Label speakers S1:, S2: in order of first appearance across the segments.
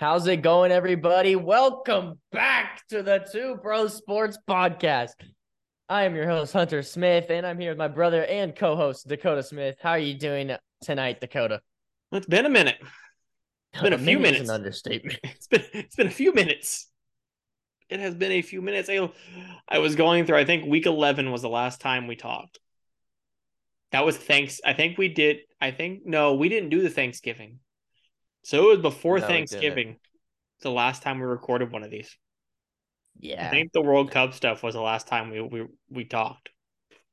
S1: How's it going, everybody? Welcome back to the Two Bros Sports Podcast. I am your host, Hunter Smith, and I'm here with my brother and co host, Dakota Smith. How are you doing tonight, Dakota?
S2: It's been a minute. It's been a oh,
S1: few
S2: minutes.
S1: An understatement.
S2: It's been it's been a few minutes. It has been a few minutes. I, I was going through. I think week eleven was the last time we talked. That was thanks. I think we did. I think no, we didn't do the Thanksgiving. So it was before
S1: No.
S2: Thanksgiving. The last time we recorded one of these.
S1: Yeah.
S2: I think the World Cup stuff was the last time we we we talked.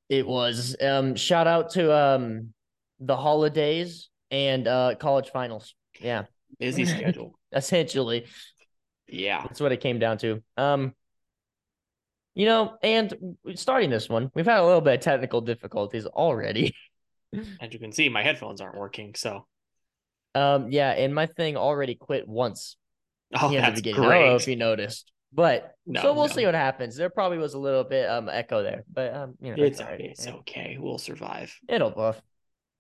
S1: it was. Um, shout out to um the holidays and uh college finals. Yeah,
S2: Busy schedule.
S1: essentially.
S2: Yeah.
S1: That's what it came down to. Um, you know, and starting this one, we've had a little bit of technical difficulties already.
S2: As you can see, my headphones aren't working. So
S1: Um, yeah, and my thing already quit once
S2: oh, that's
S1: beginning. I don't know
S2: great.
S1: if you noticed, but
S2: No,
S1: so we'll
S2: no.
S1: see what happens. There probably was a little bit um echo there, but um, you know,
S2: It's
S1: right.
S2: it's okay. We'll survive.
S1: It'll buff.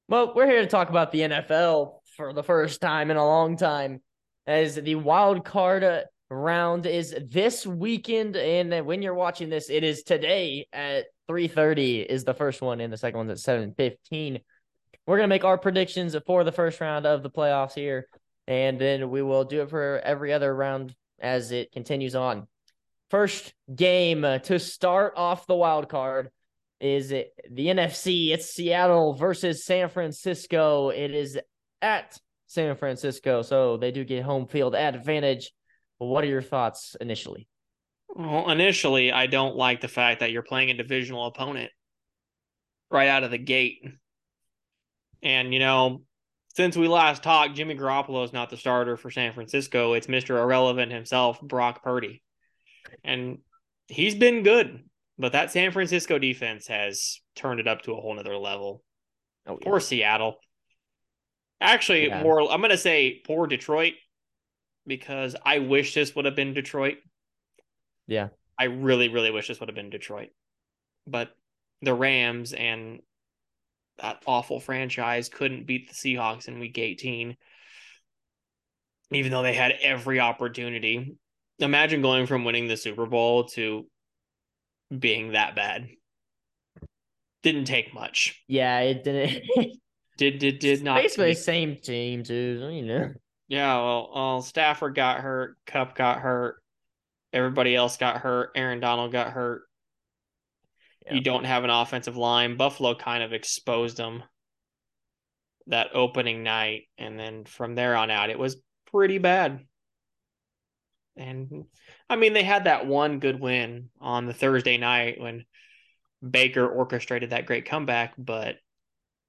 S1: Well, we're here to talk about the NFL for the first time in a long time, as the wild card round is this weekend, and when you're watching this, it is today at 3:30 is the first one, and the second one's at 7:15. We're gonna make our predictions for the first round of the playoffs here, and then we will do it for every other round as it continues on. First game to start off the wild card is it the NFC. It's Seattle versus San Francisco. It is at San Francisco, so they do get home field advantage. What are your thoughts initially?
S2: Well, initially, I don't like the fact that you're playing a divisional opponent right out of the gate. And, you know, since we last talked, Jimmy Garoppolo is not the starter for San Francisco. It's Mr. Irrelevant himself, Brock Purdy. And he's been good, but that San Francisco defense has turned it up to a whole nother level.
S1: Oh,
S2: Poor Seattle. Actually,
S1: Yeah.
S2: more, I'm going to say poor Detroit because I wish this would have been Detroit.
S1: Yeah.
S2: I really, really wish this would have been Detroit. But the Rams and that awful franchise couldn't beat the Seahawks in week 18, even though they had every opportunity. Imagine going from winning the Super Bowl to being that bad. Didn't take much.
S1: yeah, it didn't.
S2: Did did did not
S1: Basically,
S2: take-
S1: same team too. You know,
S2: Yeah, well, well, Stafford got hurt, Kupp got hurt, everybody else got hurt, Aaron Donald got hurt.
S1: Yeah.
S2: You don't have an offensive line. Buffalo kind of exposed them that opening night, and then from there on out, it was pretty bad. And I mean, they had that one good win on the Thursday night when Baker orchestrated that great comeback, but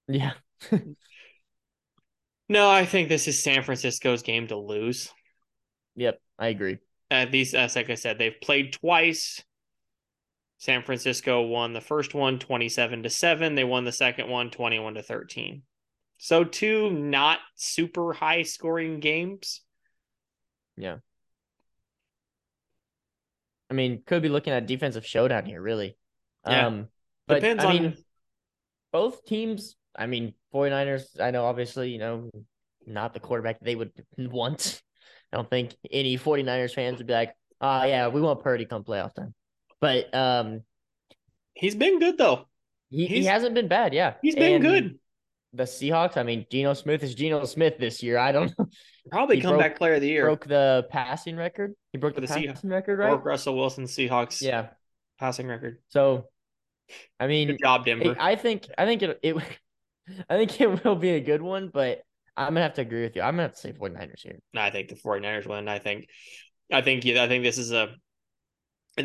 S1: yeah,
S2: no, I think this is San Francisco's game to lose.
S1: yep, I agree.
S2: uh, these as like I said, they've played twice. San Francisco won the first one 27 to 7. They won the second one 21 to 13. So two not super high scoring games. Yeah.
S1: I mean, could be looking at defensive showdown here, really.
S2: Yeah.
S1: Um, but
S2: Depends
S1: I
S2: on
S1: mean, both teams, I mean, 49ers, I know obviously, you know, not the quarterback they would want. I don't think any 49ers fans would be like, oh, yeah, we want Purdy come playoff time. But um,
S2: he's been good though.
S1: he, he hasn't been bad. Yeah.
S2: He's been
S1: And
S2: good.
S1: The Seahawks, I mean, Geno Smith is Geno Smith this year. I don't know.
S2: Probably
S1: he
S2: comeback
S1: broke-
S2: player of the year.
S1: Broke the passing record. He broke
S2: For
S1: the,
S2: the Seahawks.
S1: passing record, right?
S2: Or Russell Wilson Seahawks
S1: Yeah.
S2: passing record.
S1: So, I mean,
S2: Good job, Denver.
S1: I think I think it it I think it will be a good one, but I'm gonna have to agree with you. I'm gonna have to say 49ers here.
S2: I think the 49ers win. I think I think I think this is a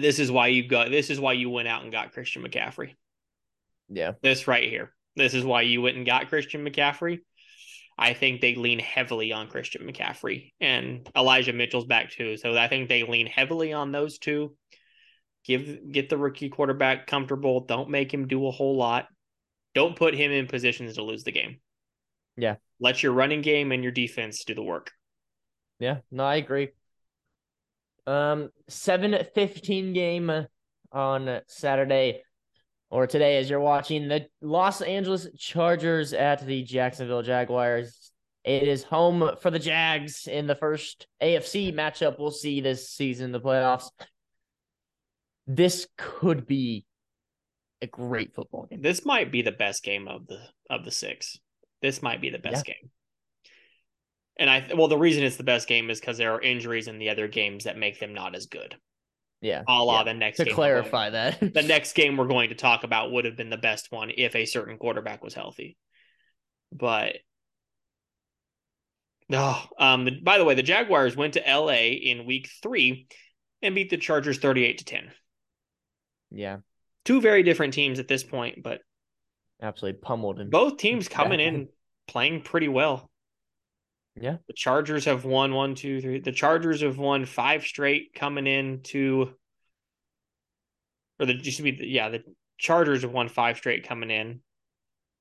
S2: this is why you got this is why you went out and got Christian McCaffrey.
S1: Yeah.
S2: this right here. This is why you went and got Christian McCaffrey. I think they lean heavily on Christian McCaffrey and Elijah Mitchell's back too. So I think they lean heavily on those two. Give get the rookie quarterback comfortable. Don't make him do a whole lot. Don't put him in positions to lose the game.
S1: Yeah.
S2: Let your running game and your defense do the work.
S1: Yeah, no, I agree. Um, seven fifteen game on Saturday or today as you're watching the Los Angeles Chargers at the Jacksonville Jaguars. It is home for the Jags in the first AFC matchup we'll see this season, the playoffs. This could be a great football game.
S2: This might be the best game of the of the six. This might be the best yeah. game. And I well, the reason it's the best game is because there are injuries in the other games that make them not as good.
S1: Yeah.
S2: A la
S1: yeah.
S2: the next
S1: to clarify that.
S2: the next game we're going to talk about would have been the best one if a certain quarterback was healthy. But oh, um, the, by the way, the Jaguars went to LA in week three and beat the Chargers 38 to 10.
S1: Yeah.
S2: Two very different teams at this point, but
S1: absolutely pummeled. And
S2: both teams coming in playing pretty well.
S1: Yeah.
S2: The Chargers have won one, two, three. The Chargers have won five straight coming in into, or the just be yeah, the Chargers have won five straight coming in.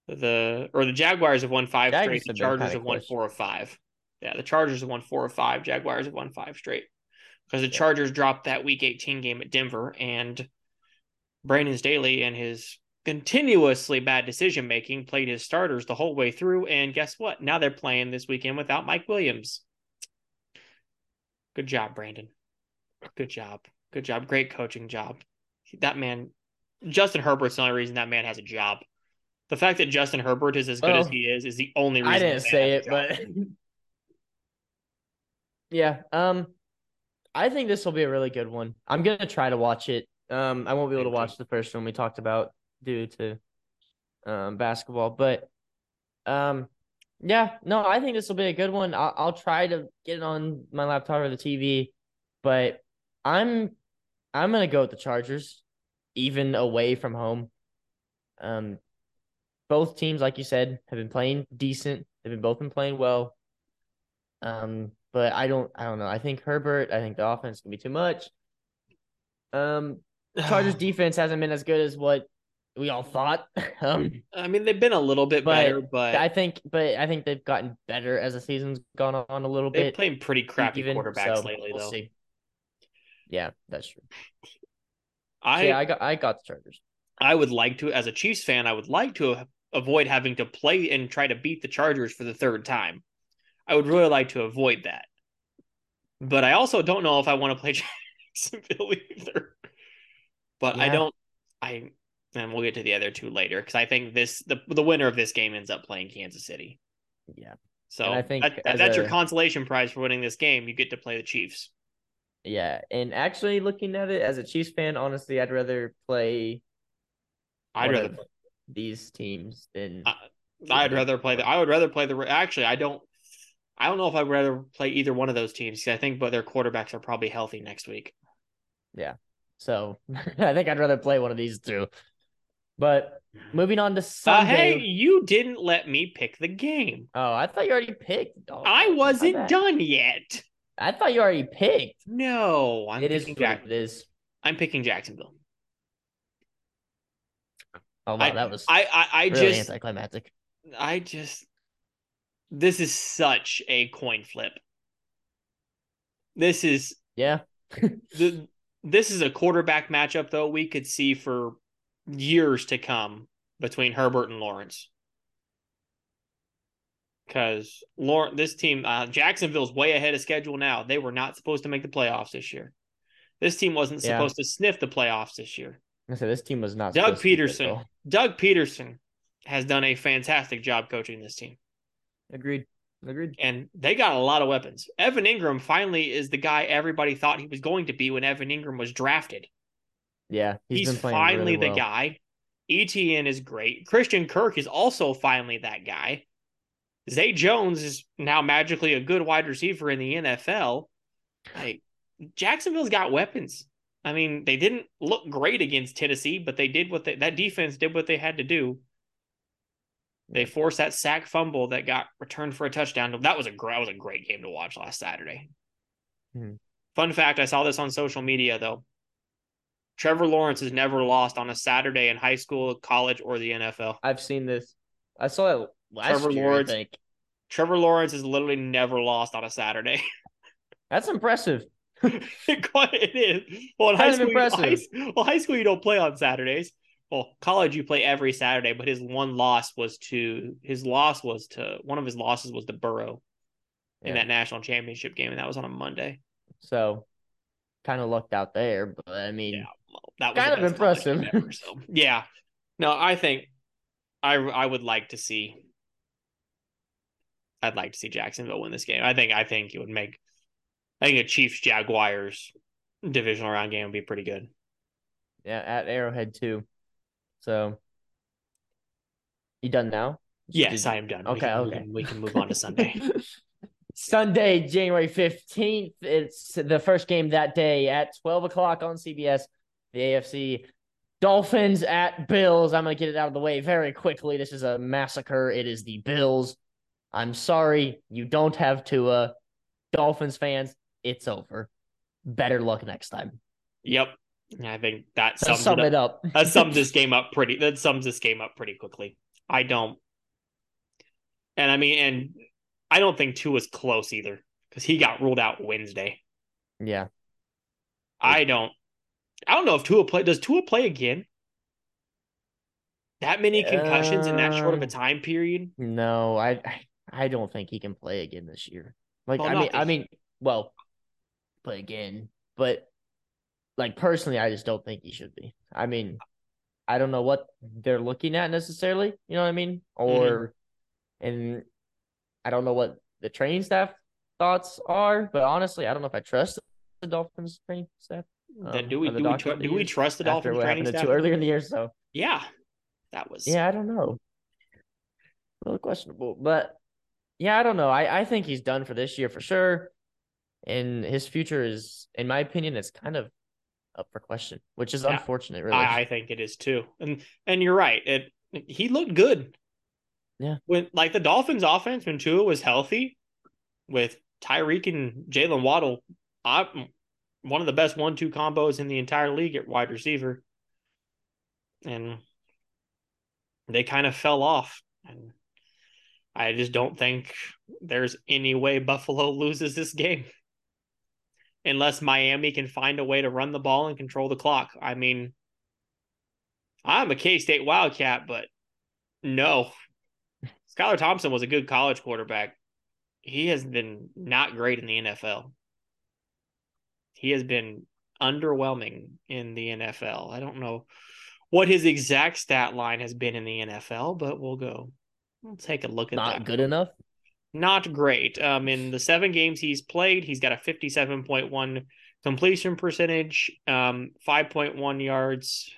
S2: The or the Jaguars have won five straight. The Chargers have won four or five. Yeah, the Chargers have won four or five. Jaguars have won five straight because the yeah. Chargers dropped that Week 18 game at Denver, and Brandon Staley and his continuously bad decision making, played his starters the whole way through. And guess what? Now they're playing this weekend without Mike Williams. Good job, Brandon. Good job. Good job. Great coaching job. That man, Justin Herbert's the only reason that man has a job. The fact that Justin Herbert is as good as he is is the only reason.
S1: I didn't say it, but yeah. Um, I think this will be a really good one. I'm gonna try to watch it. Um, I won't be able to watch the first one we talked about due to um, basketball. But um, yeah, no, I think this will be a good one. I'll, I'll try to get it on my laptop or the TV, but I'm I'm gonna go with the Chargers, even away from home. Um, both teams, like you said, have been playing decent. They've been both been playing well. Um, but I don't, I don't know. I think Herbert. I think the offense can be too much. Um, Chargers defense hasn't been as good as what we all thought. Um,
S2: I mean, they've been a little bit but better, but
S1: I think, but I think they've gotten better as the season's gone on a little bit.
S2: they've
S1: bit.
S2: Playing pretty crappy even, quarterbacks so lately, we'll though. See.
S1: Yeah, that's true.
S2: I
S1: so yeah, I got I got the Chargers.
S2: I would like to, as a Chiefs fan, I would like to avoid having to play and try to beat the Chargers for the third time. I would really like to avoid that, but I also don't know if I want to play Jacksonville either. But yeah. I don't. I and we'll get to the other two later because I think this the the winner of this game ends up playing Kansas City.
S1: Yeah.
S2: So and I think that, that's a, your consolation prize for winning this game. You get to play the Chiefs.
S1: Yeah, and actually looking at it as a Chiefs fan, honestly, I'd rather play.
S2: I'd rather
S1: these teams than.
S2: Uh, I'd rather play the. I would rather play the. Actually, I don't. I don't know if I'd rather play either one of those teams. Because I think, but their quarterbacks are probably healthy next week.
S1: Yeah. So I think I'd rather play one of these two. But moving on to Sunday.
S2: Uh, hey, you didn't let me pick the game.
S1: Oh, I thought you already picked.
S2: I wasn't done yet.
S1: I thought you already picked.
S2: No, I'm
S1: it is Jack- it is.
S2: I'm picking Jacksonville.
S1: Oh wow, I, that was
S2: I I, I
S1: really
S2: just
S1: anticlimactic.
S2: I just this is such a coin flip. This is
S1: yeah.
S2: the this is a quarterback matchup though we could see for years to come between Herbert and Lawrence. Because Lawrence, this team, uh, Jacksonville's way ahead of schedule now. They were not supposed to make the playoffs this year. This team wasn't yeah. supposed to sniff the playoffs this year.
S1: I said this team was not.
S2: Doug Pederson. Doug Pederson has done a fantastic job coaching this team.
S1: Agreed. Agreed.
S2: And they got a lot of weapons. Evan Engram finally is the guy everybody thought he was going to be when Evan Engram was drafted.
S1: Yeah,
S2: he's, he's finally
S1: really
S2: the guy. ETN is great. Christian Kirk is also finally that guy. Zay Jones is now magically a good wide receiver in the NFL. Like Jacksonville's got weapons. I mean, they didn't look great against Tennessee, but they did what they, that defense did what they had to do. They forced that sack fumble that got returned for a touchdown. That was a great, that was a great game to watch last Saturday.
S1: Hmm.
S2: Fun fact: I saw this on social media though. Trevor Lawrence has never lost on a Saturday in high school, college, or the NFL.
S1: I've seen this. I saw it last Trevor year,
S2: Lawrence,
S1: I think.
S2: Trevor Lawrence has literally never lost on a Saturday.
S1: That's impressive.
S2: it is. Well, in high school, high, well, high school you don't play on Saturdays. well, college you play every Saturday, but his one loss was to his loss was to one of his losses was to Burrow in that national championship game, and that was on a Monday.
S1: So kind of lucked out there, but I mean,
S2: Yeah, that was
S1: Kind of impressive.
S2: ever, so yeah, no, I think I I would like to see. I'd like to see Jacksonville win this game. I think I think it would make. I think a Chiefs Jaguars divisional round game would be pretty good.
S1: yeah, at Arrowhead too. So you done now?
S2: Yes,
S1: Did-
S2: I am done.
S1: Okay,
S2: we can,
S1: okay.
S2: We can, we can move on to Sunday.
S1: Sunday, January 15th. It's the first game that day at 12 o'clock on CBS. The AFC Dolphins at Bills. I'm going to get it out of the way very quickly. This is a massacre. It is the Bills. I'm sorry you don't have Tua. Dolphins fans, it's over. Better luck next time.
S2: Yep, I think that
S1: So
S2: sums
S1: sum
S2: it
S1: it
S2: up.
S1: up.
S2: that sums this game up pretty. That sums this game up pretty quickly. I don't, and I mean, and I don't think Tua was close either because he got ruled out Wednesday.
S1: yeah.
S2: I don't. I don't know if Tua play. Does Tua play again? That many concussions in that short of a
S1: Um,
S2: time period.
S1: No, I I- don't think he can play again this year. Like
S2: Well,
S1: I mean, I mean, well, play again, but like personally, I just don't think he should be. I mean, I don't know what they're looking at necessarily. You know what I mean?
S2: Mm-hmm.
S1: Or, and I don't know what the training staff thoughts are. But honestly, I don't know if I trust the Dolphins training staff.
S2: Then
S1: um,
S2: do we do we, tr- do we trust the Dolphins training staff?
S1: earlier in the year? So
S2: Yeah, that was.
S1: yeah, I don't know. A little questionable, but yeah, I don't know. I, I think he's done for this year for sure. And his future is, in my opinion, it's kind of up for question, which is
S2: Yeah.
S1: unfortunate, really.
S2: I, I think it is too. And and you're right. It he looked good.
S1: Yeah.
S2: When like the Dolphins offense when Tua was healthy with Tyreek and Jaylen Waddle, I one of the best one two combos in the entire league at wide receiver. And they kind of fell off. And I just don't think there's any way Buffalo loses this game. Unless Miami can find a way to run the ball and control the clock. I mean, I'm a K State Wildcat, but no. Skylar Thompson was a good college quarterback. He has been not great in the NFL. He has been underwhelming in the NFL. I don't know what his exact stat line has been in the NFL, but we'll go. We'll take a look at
S1: Not
S2: that.
S1: Not good enough.
S2: Not great. Um, in the seven games he's played, he's got a 57.1 completion percentage, um, 5.1 yards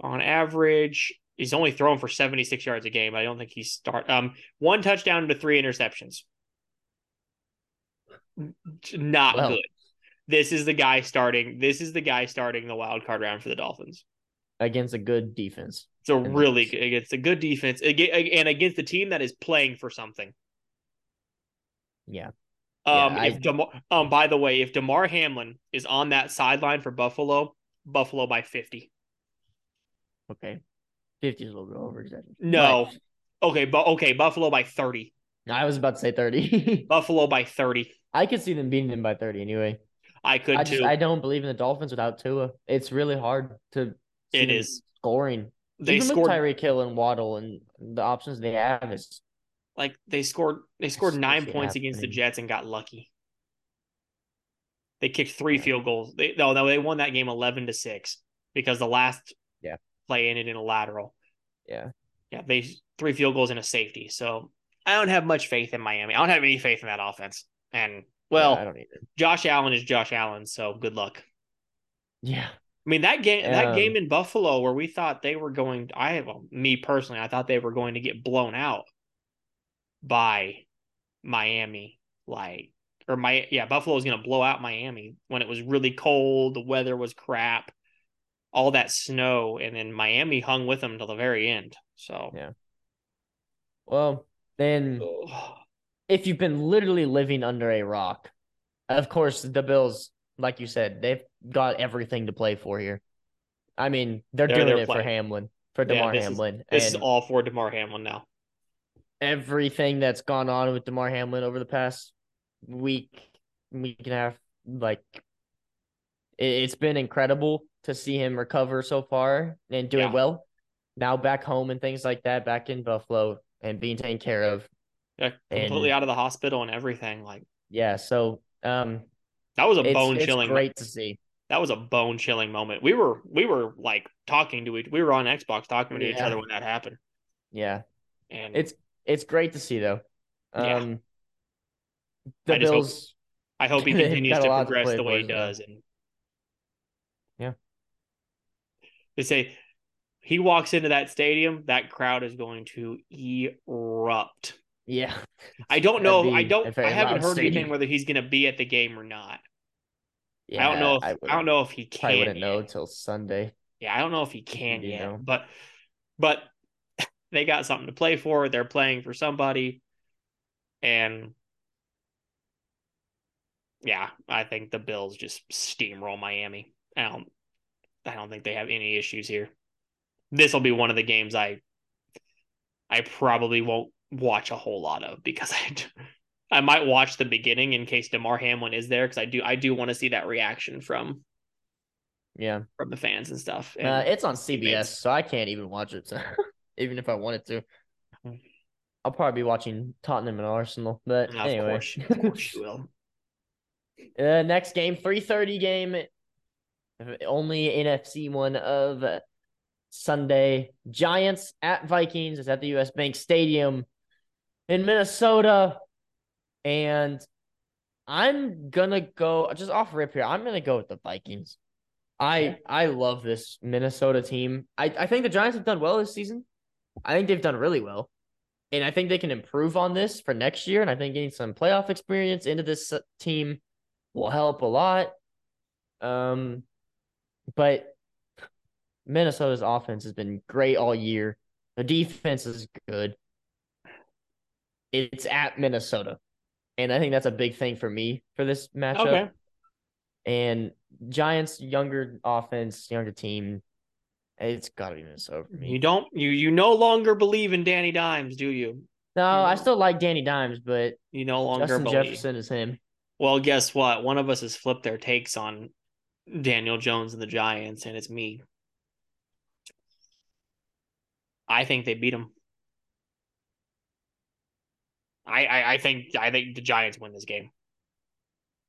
S2: on average. He's only thrown for 76 yards a game. I don't think he's start um one touchdown to three interceptions. Not
S1: Well.
S2: good. This is the guy starting. This is the guy starting the wild card round for the Dolphins.
S1: Against a good defense.
S2: It's a really good, against a good defense and against a team that is playing for something.
S1: Yeah.
S2: Um,
S1: Yeah, I-
S2: if Damar, um, by the way, if Damar Hamlin is on that sideline for Buffalo, Buffalo by fifty.
S1: Okay. 50 is a little bit over exaggerated.
S2: No, okay, but okay, Buffalo by thirty.
S1: I was about to say 30.
S2: Buffalo by thirty.
S1: I could see them beating them by 30 anyway.
S2: I could
S1: I
S2: too.
S1: just I don't believe in the Dolphins without Tua. It's really hard to
S2: It is.
S1: scoring.
S2: they
S1: Even
S2: scored
S1: with Tyreek Hill and Waddle and the options they have is
S2: like they scored. They scored nine points against the. Jets and got lucky. They kicked three field goals. They no, no, they won that game eleven to six because the last
S1: Yeah.
S2: play ended in a lateral.
S1: yeah.
S2: Yeah, they three field goals and a safety. So I don't have much faith in Miami. I don't have any faith in that offense. And well,
S1: Yeah, I don't either.
S2: Josh Allen is Josh Allen, so good luck.
S1: Yeah.
S2: I mean that game that
S1: Um,
S2: game in Buffalo where we thought they were going I well, me personally, I thought they were going to get blown out by Miami like or my yeah, Buffalo was going to blow out Miami when it was really cold, the weather was crap, all that snow and then Miami hung with them till the very end. So
S1: Yeah. Well, then. If you've been literally living under a rock, of course the Bills, like you said, they've got everything to play for here. I mean, they're,
S2: They're-
S1: doing
S2: they're
S1: it for. Hamlin, for
S2: Yeah,
S1: Damar
S2: this is-
S1: Hamlin.
S2: this is all for Damar Hamlin now.
S1: everything that's gone on with Damar Hamlin over the past week, week and a half, like it, has been incredible to see him recover so far and doing yeah. well. Now back home and things like that, back in Buffalo and being taken care of.
S2: Yeah, completely and, out of the hospital and everything. Like,
S1: yeah. So, um,
S2: that was a bone chilling.
S1: Great to see.
S2: That was a bone chilling moment. We were we were like talking to each. We were on Xbox talking to yeah. each other when that happened.
S1: Yeah, and it's it's great to see though. Um, yeah. The
S2: I
S1: Bills.
S2: Hope, I hope he continues to progress to the way he does, and
S1: yeah.
S2: They say he walks into that stadium, that crowd is going to erupt.
S1: Yeah.
S2: I don't know. I don't. I haven't heard stadium. anything whether he's going to be at the game or not. Yeah, I don't know if I, I don't know if he can. I
S1: wouldn't know until Sunday.
S2: Yeah, I don't know if he can you yet. Know. But but they got something to play for. They're playing for somebody, and yeah, I think the Bills just steamroll Miami. I don't. I don't think they have any issues here. This will be one of the games I. I probably won't watch a whole lot of because I I might watch the beginning in case Damar Hamlin is there because I do I do want to see that reaction from
S1: yeah
S2: from the fans and stuff.
S1: And uh, it's on CBS, so I can't even watch it, So even if I wanted to. I'll probably be watching Tottenham and Arsenal, but no, anyway,
S2: of course, of course you will.
S1: uh, next game, three thirty game, only NFC one of Sunday. Giants at Vikings is at the U.S. Bank Stadium in Minnesota. And I'm gonna go just off rip here. I'm gonna go with the Vikings. I I love this Minnesota team. I, I think the Giants have done well this season. I think they've done really well. And I think they can improve on this for next year. And I think getting some playoff experience into this team will help a lot. Um, but Minnesota's offense has been great all year. The defense is good. It's at Minnesota. And I think that's a big thing for me for this matchup. Okay. And Giants, younger offense, younger team. It's gotta be Minnesota for me.
S2: You don't you you no longer believe in Danny Dimes, do you?
S1: No, I still like Danny Dimes, but
S2: you no longer
S1: Justin
S2: believe.
S1: Jefferson is him.
S2: Well, guess what? One of us has flipped their takes on Daniel Jones and the Giants, and it's me. I think they beat him. I, I, I think I think the Giants win this game.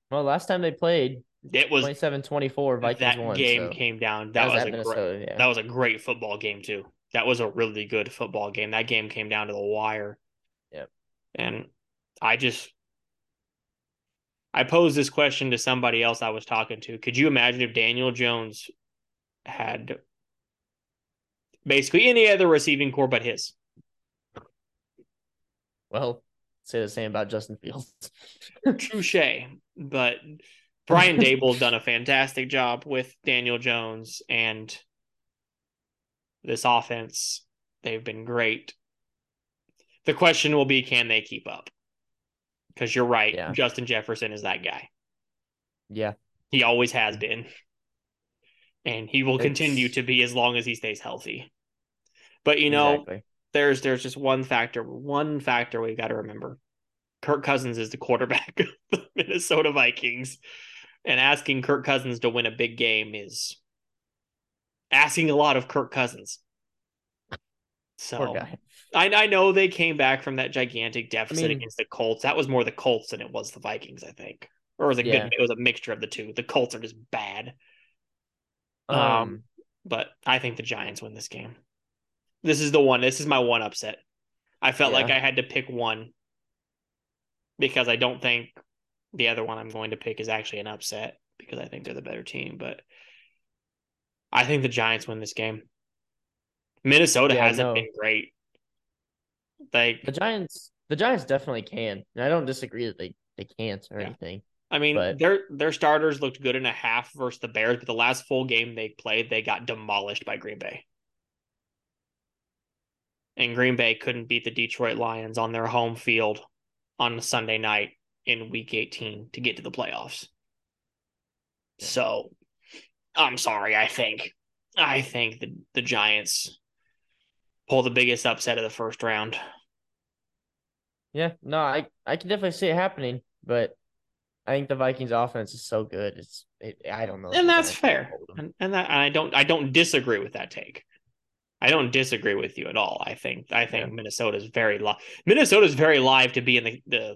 S1: Well, last time they played,
S2: it was
S1: 27-24 Vikings
S2: that
S1: won,
S2: game
S1: so.
S2: came down. That, that was, was a great, yeah. that was a great football game too. That was a really good football game. That game came down to the wire.
S1: Yep.
S2: And I just I posed this question to somebody else I was talking to. Could you imagine if Daniel Jones had basically any other receiving corps but his?
S1: Well, say the same about Justin Fields.
S2: Touche. But Brian Daboll's done a fantastic job with Daniel Jones and this offense. They've been great. The question will be can they keep up? Because you're right. Yeah. Justin Jefferson is that guy.
S1: Yeah.
S2: He always has been. And he will it's... continue to be as long as he stays healthy. But you know, exactly there's there's just one factor, one factor we've got to remember. Kirk Cousins is the quarterback of the Minnesota Vikings, and asking Kirk Cousins to win a big game is asking a lot of Kirk Cousins. So I I know they came back from that gigantic deficit I mean, against the Colts. That was more the Colts than it was the Vikings, I think. Or was it yeah. good? It was a mixture of the two. The Colts are just bad. Um, um, but I think the Giants win this game. This is the one. This is my one upset. I felt yeah. like I had to pick one because I don't think the other one I'm going to pick is actually an upset because I think they're the better team. But I think the Giants win this game. Minnesota yeah, hasn't no. been great. Like
S1: the Giants, the Giants definitely can. And I don't disagree that they they can't or yeah. anything.
S2: I mean, but... their their starters looked good in a half versus the Bears, but the last full game they played, they got demolished by Green Bay and Green Bay couldn't beat the Detroit Lions on their home field on Sunday night in week 18 to get to the playoffs. So I'm sorry, I think I think the, the Giants pull the biggest upset of the first round.
S1: Yeah, no, I, I can definitely see it happening, but I think the Vikings offense is so good. It's it, I don't know.
S2: And that's fair. And, and that and I don't I don't disagree with that take. I don't disagree with you at all. I think I think yeah. Minnesota's very live. Minnesota's very live to be in the, the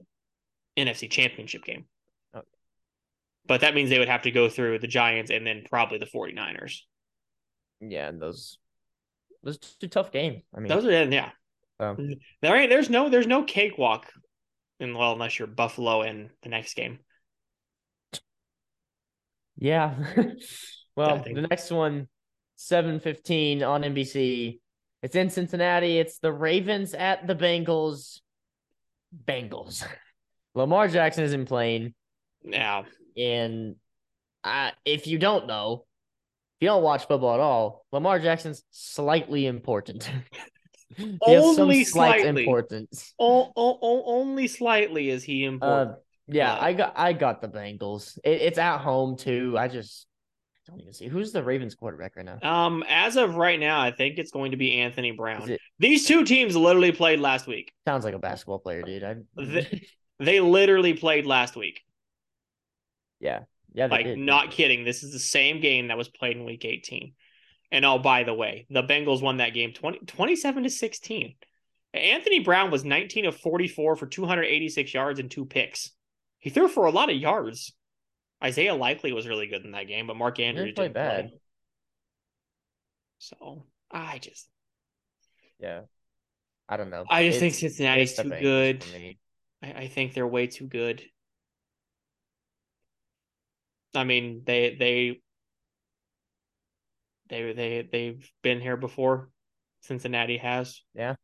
S2: NFC Championship game. Okay. But that means they would have to go through the Giants and then probably the 49ers.
S1: Yeah, and those those two tough games. I mean,
S2: those are yeah. Um, there ain't there's no there's no cakewalk, in well unless you're Buffalo in the next game.
S1: Yeah. well, the next one, seven fifteen on NBC. It's in Cincinnati. It's the Ravens at the Bengals. Bengals. Lamar Jackson isn't playing.
S2: Yeah.
S1: And uh, if you don't know, if you don't watch football at all, Lamar Jackson's slightly important.
S2: only slightly importance. O- o- only slightly is he uh, important. Uh,
S1: yeah, I got I got the Bengals. It, it's at home too. I just don't even see who's the Ravens quarterback right now.
S2: Um, as of right now, I think it's going to be Anthony Brown. These two teams literally played last week.
S1: Sounds like a basketball player, dude. I...
S2: they, they literally played last week.
S1: Yeah, yeah,
S2: like did. not kidding. This is the same game that was played in Week 18. And oh, by the way, the Bengals won that game 20, 27 to 16. Anthony Brown was 19 of 44 for 286 yards and two picks. He threw for a lot of yards. Isaiah Likely was really good in that game, but Mark Andrews didn't, didn't bad. Play. So I just,
S1: yeah, I don't know.
S2: I just it's, think Cincinnati's too good. I, I think they're way too good. I mean, they they they they they've been here before. Cincinnati has.
S1: Yeah.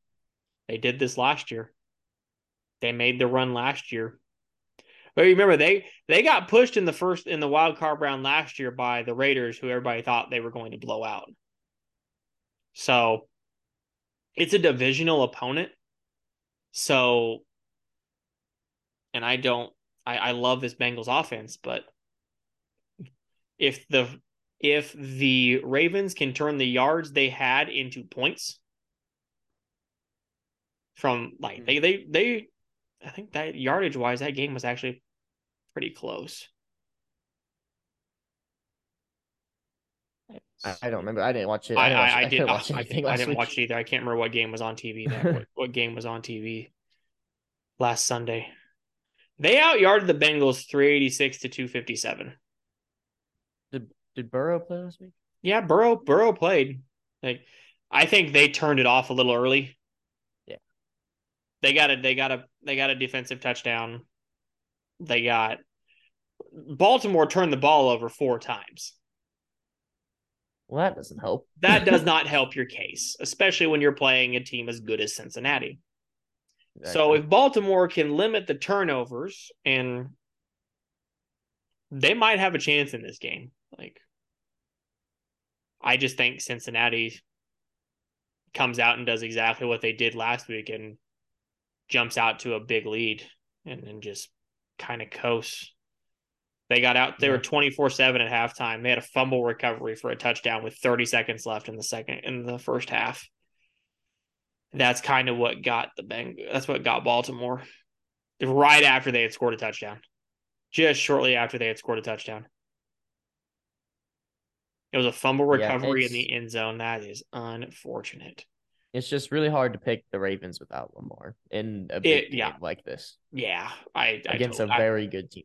S2: They did this last year. They made the run last year. But remember, they they got pushed in the first in the wild card round last year by the Raiders, who everybody thought they were going to blow out. So it's a divisional opponent. So and I don't I, I love this Bengals offense, but if the if the Ravens can turn the yards they had into points from like mm-hmm. they they they I think that yardage wise that game was actually pretty close.
S1: I, don't remember. I didn't watch it.
S2: I, I, I, I did. Watch I, I, didn't week. watch it either. I can't remember what game was on TV. That what, what, game was on TV last Sunday. They outyarded the Bengals three eighty six to two fifty seven.
S1: Did Did Burrow play last week?
S2: Yeah, Burrow Burrow played. Like, I think they turned it off a little early.
S1: Yeah,
S2: they got a they got a they got a defensive touchdown. They got Baltimore turned the ball over four times.
S1: Well, that doesn't help.
S2: that does not help your case, especially when you're playing a team as good as Cincinnati. Exactly. So if Baltimore can limit the turnovers and they might have a chance in this game. Like I just think Cincinnati comes out and does exactly what they did last week and jumps out to a big lead and then just kind of coast. They got out. They were twenty four seven at halftime. They had a fumble recovery for a touchdown with thirty seconds left in the second in the first half. That's kind of what got the bang. That's what got Baltimore. Right after they had scored a touchdown, just shortly after they had scored a touchdown. It was a fumble recovery yeah, in the end zone. That is unfortunate.
S1: It's just really hard to pick the Ravens without Lamar in a big it, yeah. game like this.
S2: Yeah, I, I
S1: against totally, a very
S2: I,
S1: good team.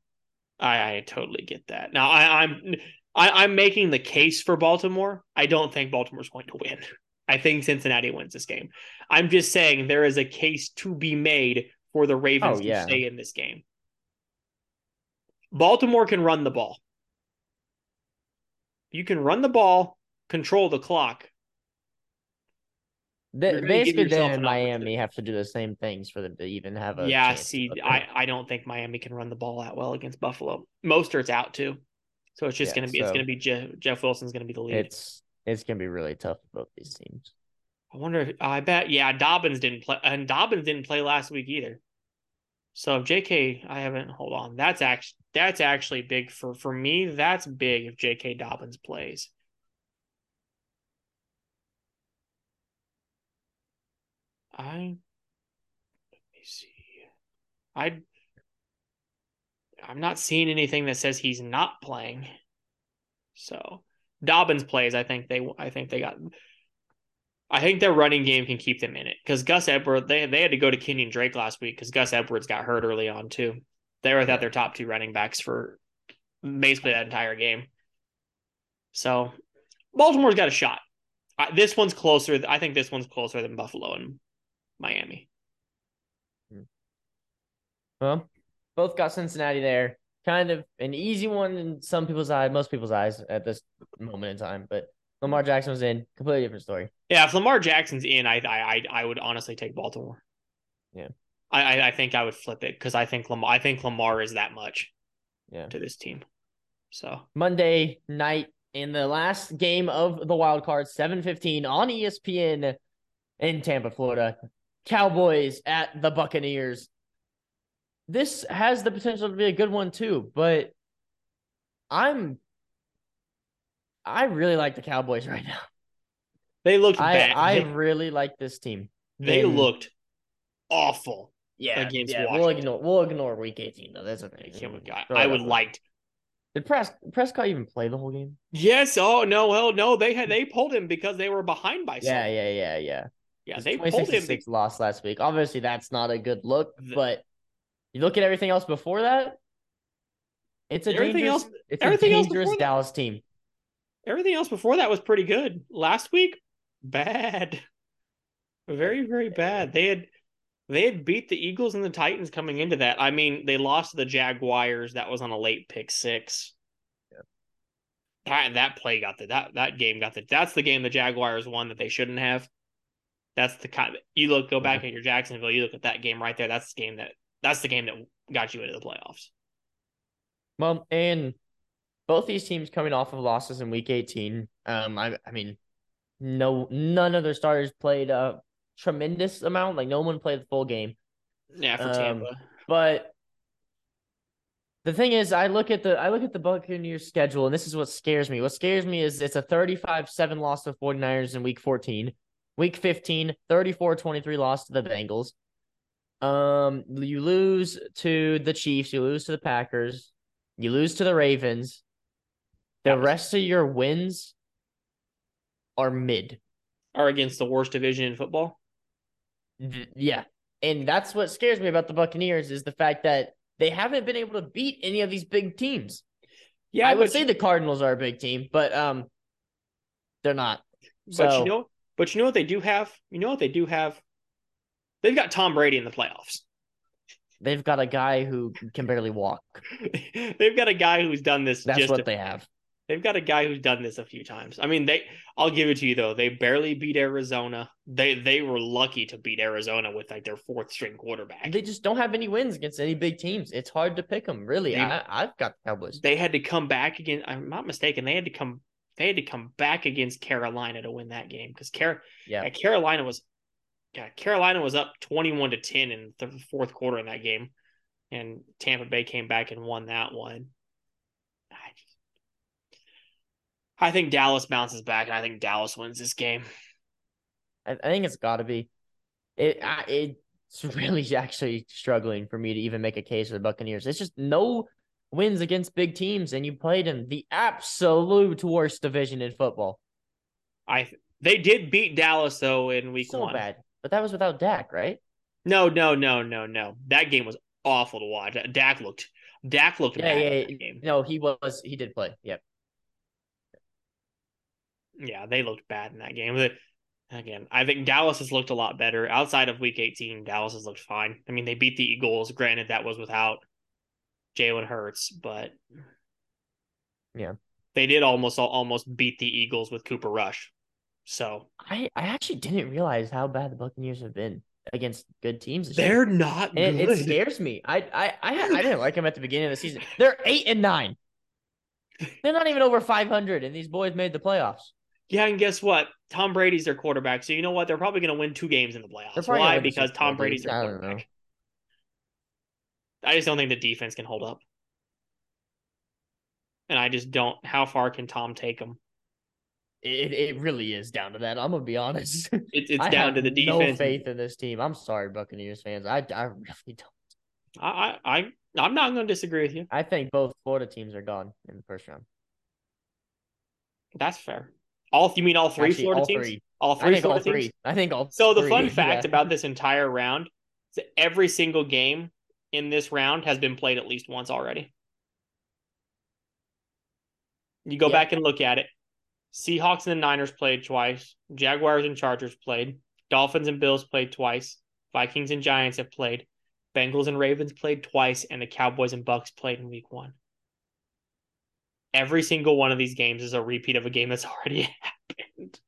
S2: I, I totally get that. Now I, I'm I, I'm making the case for Baltimore. I don't think Baltimore's going to win. I think Cincinnati wins this game. I'm just saying there is a case to be made for the Ravens oh, yeah. to stay in this game. Baltimore can run the ball. You can run the ball, control the clock,
S1: basically, then and Miami have to do the same things for them to even have a.
S2: Yeah, see, I, I don't think Miami can run the ball that well against Buffalo. Mostert's out too, so it's just yeah, gonna be so it's gonna be Jeff, Jeff Wilson's gonna be the lead.
S1: It's it's gonna be really tough for both these teams.
S2: I wonder. If, I bet. Yeah, Dobbins didn't play, and Dobbins didn't play last week either. So if J.K. I haven't. Hold on. That's actually that's actually big for for me. That's big if J.K. Dobbins plays. I let me see. I I'm not seeing anything that says he's not playing. So Dobbins plays. I think they. I think they got. I think their running game can keep them in it because Gus Edwards. They they had to go to Kenyon Drake last week because Gus Edwards got hurt early on too. They were without their top two running backs for basically that entire game. So Baltimore's got a shot. this one's closer. I think this one's closer than Buffalo and Miami. Hmm.
S1: Well, both got Cincinnati there. Kind of an easy one in some people's eyes, most people's eyes at this moment in time. But Lamar Jackson was in, completely different story.
S2: Yeah, if Lamar Jackson's in, I I I would honestly take Baltimore.
S1: Yeah,
S2: I I think I would flip it because I think Lamar I think Lamar is that much.
S1: Yeah.
S2: To this team. So
S1: Monday night in the last game of the wild card, 7:15 on ESPN in Tampa, Florida. Cowboys at the Buccaneers this has the potential to be a good one too, but I'm I really like the Cowboys right now.
S2: They looked
S1: I,
S2: bad.
S1: I
S2: they,
S1: really like this team.
S2: They and, looked awful.
S1: Yeah, against yeah. Washington. We'll ignore we'll ignore week eighteen though. That's mm, okay.
S2: I, I would like.
S1: Did Pres- Prescott even play the whole game?
S2: Yes. Oh no. Well, no. They had they pulled him because they were behind by.
S1: Yeah. Yeah. Yeah. Yeah.
S2: Yeah. They pulled him.
S1: Six lost last week. Obviously, that's not a good look. The, but you look at everything else before that. It's a everything dangerous, else. It's everything a dangerous Dallas that, team.
S2: Everything else before that was pretty good. Last week, bad, very very bad. They had they had beat the Eagles and the Titans coming into that. I mean, they lost to the Jaguars. That was on a late pick six. Yeah. That, that play got the that that game got the that's the game the Jaguars won that they shouldn't have. That's the kind you look go back at your Jacksonville. You look at that game right there. That's the game that that's the game that got you into the playoffs.
S1: Well, and both these teams coming off of losses in week 18. Um, I, I mean, no, none of their starters played a tremendous amount. Like no one played the full game.
S2: Yeah, for Tampa. Um,
S1: but the thing is, I look at the I look at the Buccaneers schedule, and this is what scares me. What scares me is it's a 35-7 loss to 49ers in week 14. Week 15, 34-23 loss to the Bengals. Um, you lose to the Chiefs, you lose to the Packers, you lose to the Ravens. The rest of your wins are mid.
S2: Are against the worst division in football.
S1: Yeah. And that's what scares me about the Buccaneers is the fact that they haven't been able to beat any of these big teams. Yeah, I would say the Cardinals are a big team, but um they're not.
S2: But so, you know but you know what they do have? You know what they do have? They've got Tom Brady in the playoffs.
S1: They've got a guy who can barely walk.
S2: They've got a guy who's done this.
S1: That's what a, they have.
S2: They've got a guy who's done this a few times. I mean, they. I'll give it to you though. They barely beat Arizona. They they were lucky to beat Arizona with like their fourth string quarterback.
S1: They just don't have any wins against any big teams. It's hard to pick them. Really, they, I, I've got the Cowboys.
S2: They had to come back again. I'm not mistaken. They had to come. They had to come back against Carolina to win that game because Car- yeah. Carolina was yeah, Carolina was up 21 to 10 in the fourth quarter in that game. And Tampa Bay came back and won that one. I, just, I think Dallas bounces back, and I think Dallas wins this game.
S1: I, I think it's got to be. It I, it's really actually struggling for me to even make a case for the Buccaneers. It's just no wins against big teams, and you played in the absolute worst division in football.
S2: I they did beat Dallas though in week
S1: so
S2: one.
S1: bad. But that was without Dak, right?
S2: No, no, no, no, no. That game was awful to watch. Dak looked Dak looked yeah,
S1: yeah, yeah. No, he was he did play. Yep.
S2: Yeah, they looked bad in that game. But again, I think Dallas has looked a lot better. Outside of week 18, Dallas has looked fine. I mean, they beat the Eagles. Granted, that was without Jalen Hurts, but
S1: yeah.
S2: They did almost almost beat the Eagles with Cooper Rush. So
S1: I, I actually didn't realize how bad the Buccaneers have been against good teams.
S2: They're year. not
S1: and it, it, scares me. I, I I I didn't like them at the beginning of the season. They're eight and nine. They're not even over five hundred, and these boys made the playoffs.
S2: Yeah, and guess what? Tom Brady's their quarterback. So you know what? They're probably going to win two games in the playoffs. Why? Because Tom Brady's their quarterback. I, I just don't think the defense can hold up. And I just don't. How far can Tom take them?
S1: It, it really is down to that. I'm gonna be honest.
S2: It's it's down to the defense.
S1: No faith in this team. I'm sorry, Buccaneers fans. I I really don't.
S2: I I I'm not going to disagree with you.
S1: I think both Florida teams are gone in the first round.
S2: That's fair. All you mean all three
S1: Actually,
S2: Florida
S1: all
S2: teams?
S1: three.
S2: All
S1: I
S2: three
S1: think all
S2: Florida teams.
S1: three. I think all.
S2: So the
S1: three,
S2: fun fact
S1: yeah.
S2: about this entire round is that every single game in this round has been played at least once already. You go
S1: Yeah.
S2: back and look at it. Seahawks and the Niners played twice. Jaguars and Chargers played. Dolphins and Bills played twice. Vikings and Giants have played. Bengals and Ravens played twice, and the Cowboys and Bucks played in week one. Every single one of these games is a repeat of a game that's already happened.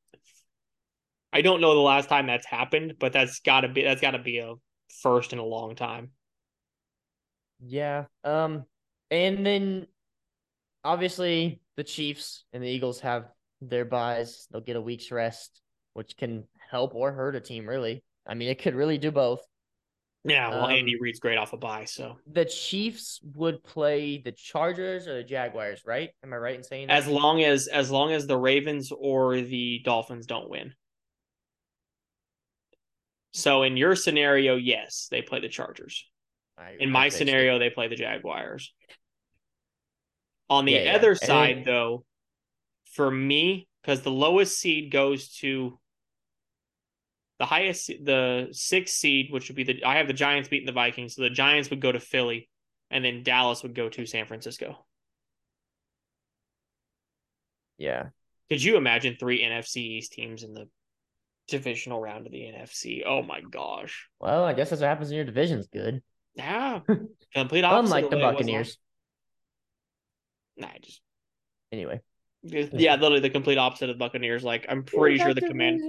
S2: I don't know the last time that's happened, but that's gotta be that's gotta be a first in a long time.
S1: Yeah. Um, and then obviously the Chiefs and the Eagles have their byes. They'll get a week's rest, which can help or hurt a team. Really, I mean, it could really do both.
S2: Yeah, well,
S1: Um,
S2: Andy Reid's great off a bye, so
S1: The Chiefs would play the Chargers or the Jaguars, right? Am I right in saying that?
S2: as long as as long as the Ravens or the Dolphins don't win. So in your scenario, yes, they play the Chargers.
S1: I-
S2: In my
S1: so.
S2: scenario, they play the Jaguars. On the
S1: Yeah, yeah.
S2: other
S1: And
S2: side,
S1: then-
S2: though, for me, because the lowest seed goes to the highest, the sixth seed, which would be the I have the Giants beating the Vikings, so the Giants would go to Philly, and then Dallas would go to San Francisco.
S1: yeah,
S2: Could you imagine three NFC East teams in the divisional round of the NFC? Oh my gosh!
S1: well, I guess that's what happens in your division's good.
S2: Yeah, complete opposite.
S1: Unlike the
S2: way it was last-
S1: Buccaneers.
S2: Nah, I just
S1: Anyway,
S2: yeah, literally the complete opposite of the Buccaneers. Like I'm pretty sure the command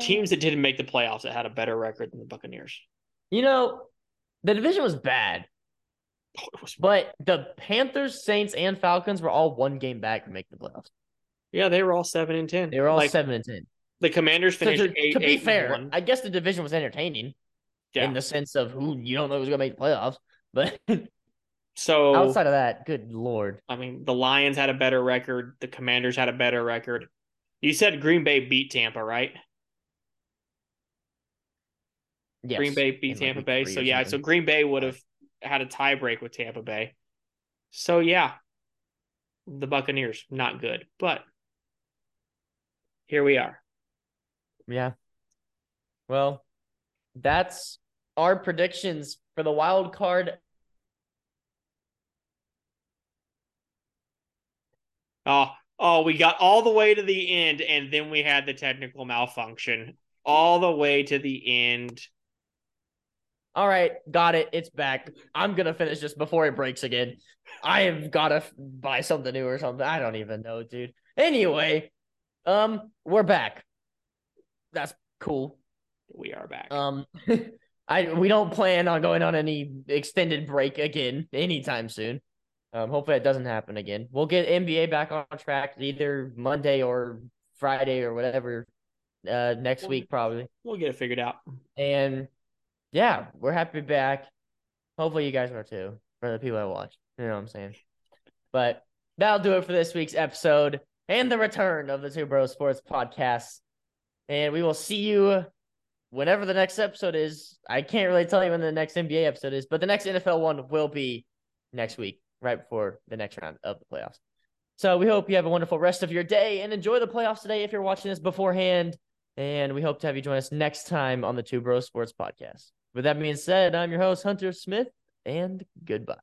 S2: teams that didn't make the playoffs that had a better record than the Buccaneers.
S1: You know, the division was bad,
S2: Oh, was-
S1: but the Panthers, Saints, and Falcons were all one game back to make the playoffs.
S2: yeah, they were all seven and ten.
S1: They were all
S2: like,
S1: seven and ten.
S2: The Commanders
S1: So
S2: finished
S1: to,
S2: eight.
S1: to be fair. I guess the division was entertaining
S2: yeah.
S1: in the sense of who you don't know who's gonna make the playoffs. But
S2: so
S1: outside of that, good lord,
S2: I mean, the Lions had a better record. The Commanders had a better record. You said Green Bay beat Tampa, right?
S1: yes.
S2: Green Bay beat
S1: in,
S2: Tampa Bay. So yeah, so. Green Bay would have had a tie break with Tampa Bay. So yeah, the Buccaneers not good, but here we are.
S1: Yeah. Well, that's our predictions for the wild card.
S2: Oh, oh, we got all the way to the end, and then we had the technical malfunction. All the way to the end.
S1: All right, got it. It's back. I'm gonna finish this before it breaks again. I have gotta f- buy something new or something. I don't even know, dude. Anyway, um, we're back. That's cool.
S2: We are back.
S1: Um, I we don't plan on going on any extended break again anytime soon. Um, hopefully that doesn't happen again. We'll get NBA back on track either Monday or Friday or whatever. Uh, next
S2: Well,
S1: week probably.
S2: we'll get it figured out.
S1: And yeah, we're happy back. Hopefully you guys are too, for the people that watch. You know what I'm saying? But that'll do it for this week's episode and the return of the Two Bro Sports Podcast. And we will see you whenever the next episode is. I can't really tell you when the next NBA episode is, but the next NFL one will be next week, right before the next round of the playoffs. So we hope you have a wonderful rest of your day and enjoy the playoffs today if you're watching this beforehand. And we hope to have you join us next time on the Two Bros Sports Podcast. With that being said, I'm your host, Hunter Smith, and goodbye.